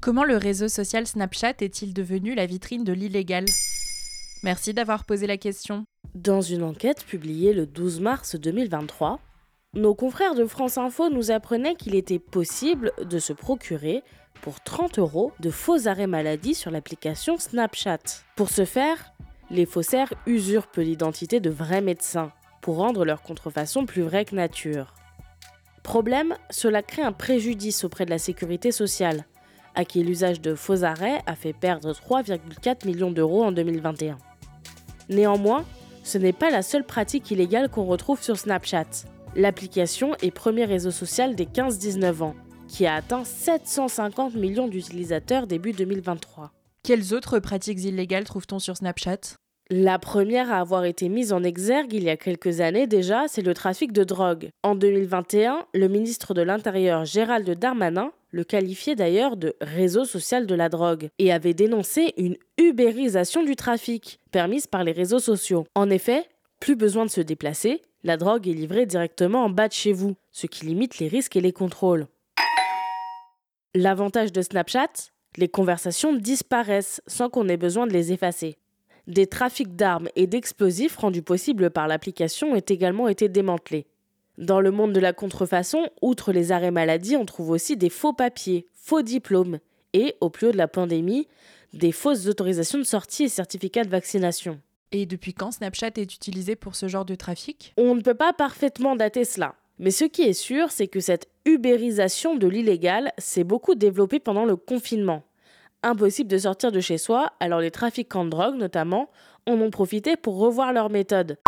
Comment le réseau social Snapchat est-il devenu la vitrine de l'illégal? Merci d'avoir posé la question. Dans une enquête publiée le 12 mars 2023, nos confrères de France Info nous apprenaient qu'il était possible de se procurer pour 30 euros de faux arrêts maladie sur l'application Snapchat. Pour ce faire, les faussaires usurpent l'identité de vrais médecins pour rendre leur contrefaçon plus vraie que nature. Problème, cela crée un préjudice auprès de la sécurité sociale, à qui l'usage de faux arrêts a fait perdre 3,4 millions d'euros en 2021. Néanmoins, ce n'est pas la seule pratique illégale qu'on retrouve sur Snapchat. L'application est premier réseau social des 15-19 ans, qui a atteint 750 millions d'utilisateurs début 2023. Quelles autres pratiques illégales trouve-t-on sur Snapchat? La première à avoir été mise en exergue il y a quelques années déjà, c'est le trafic de drogue. En 2021, le ministre de l'Intérieur Gérald Darmanin le qualifiait d'ailleurs de réseau social de la drogue et avait dénoncé une ubérisation du trafic permise par les réseaux sociaux. En effet, plus besoin de se déplacer, la drogue est livrée directement en bas de chez vous, ce qui limite les risques et les contrôles. L'avantage de Snapchat Les conversations disparaissent sans qu'on ait besoin de les effacer. Des trafics d'armes et d'explosifs rendus possibles par l'application ont également été démantelés. Dans le monde de la contrefaçon, outre les arrêts maladie, on trouve aussi des faux papiers, faux diplômes et, au plus haut de la pandémie, des fausses autorisations de sortie et certificats de vaccination. Et depuis quand Snapchat est utilisé pour ce genre de trafic? On ne peut pas parfaitement dater cela. Mais ce qui est sûr, c'est que cette ubérisation de l'illégal s'est beaucoup développée pendant le confinement. Impossible de sortir de chez soi, alors les trafiquants de drogue notamment en ont profité pour revoir leurs méthodes.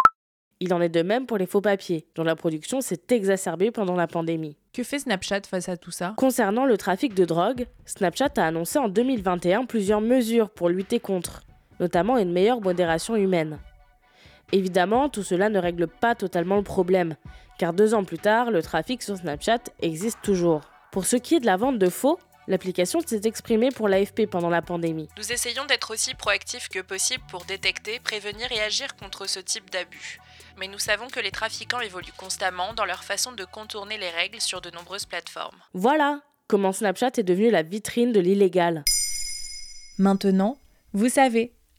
Il en est de même pour les faux papiers, dont la production s'est exacerbée pendant la pandémie. Que fait Snapchat face à tout ça? Concernant le trafic de drogue, Snapchat a annoncé en 2021 plusieurs mesures pour lutter contre, notamment une meilleure modération humaine. Évidemment, tout cela ne règle pas totalement le problème, car deux ans plus tard, le trafic sur Snapchat existe toujours. Pour ce qui est de la vente de faux, l'application s'est exprimée pour l'AFP pendant la pandémie. Nous essayons d'être aussi proactifs que possible pour détecter, prévenir et agir contre ce type d'abus. Mais nous savons que les trafiquants évoluent constamment dans leur façon de contourner les règles sur de nombreuses plateformes. Voilà comment Snapchat est devenu la vitrine de l'illégal. Maintenant, vous savez.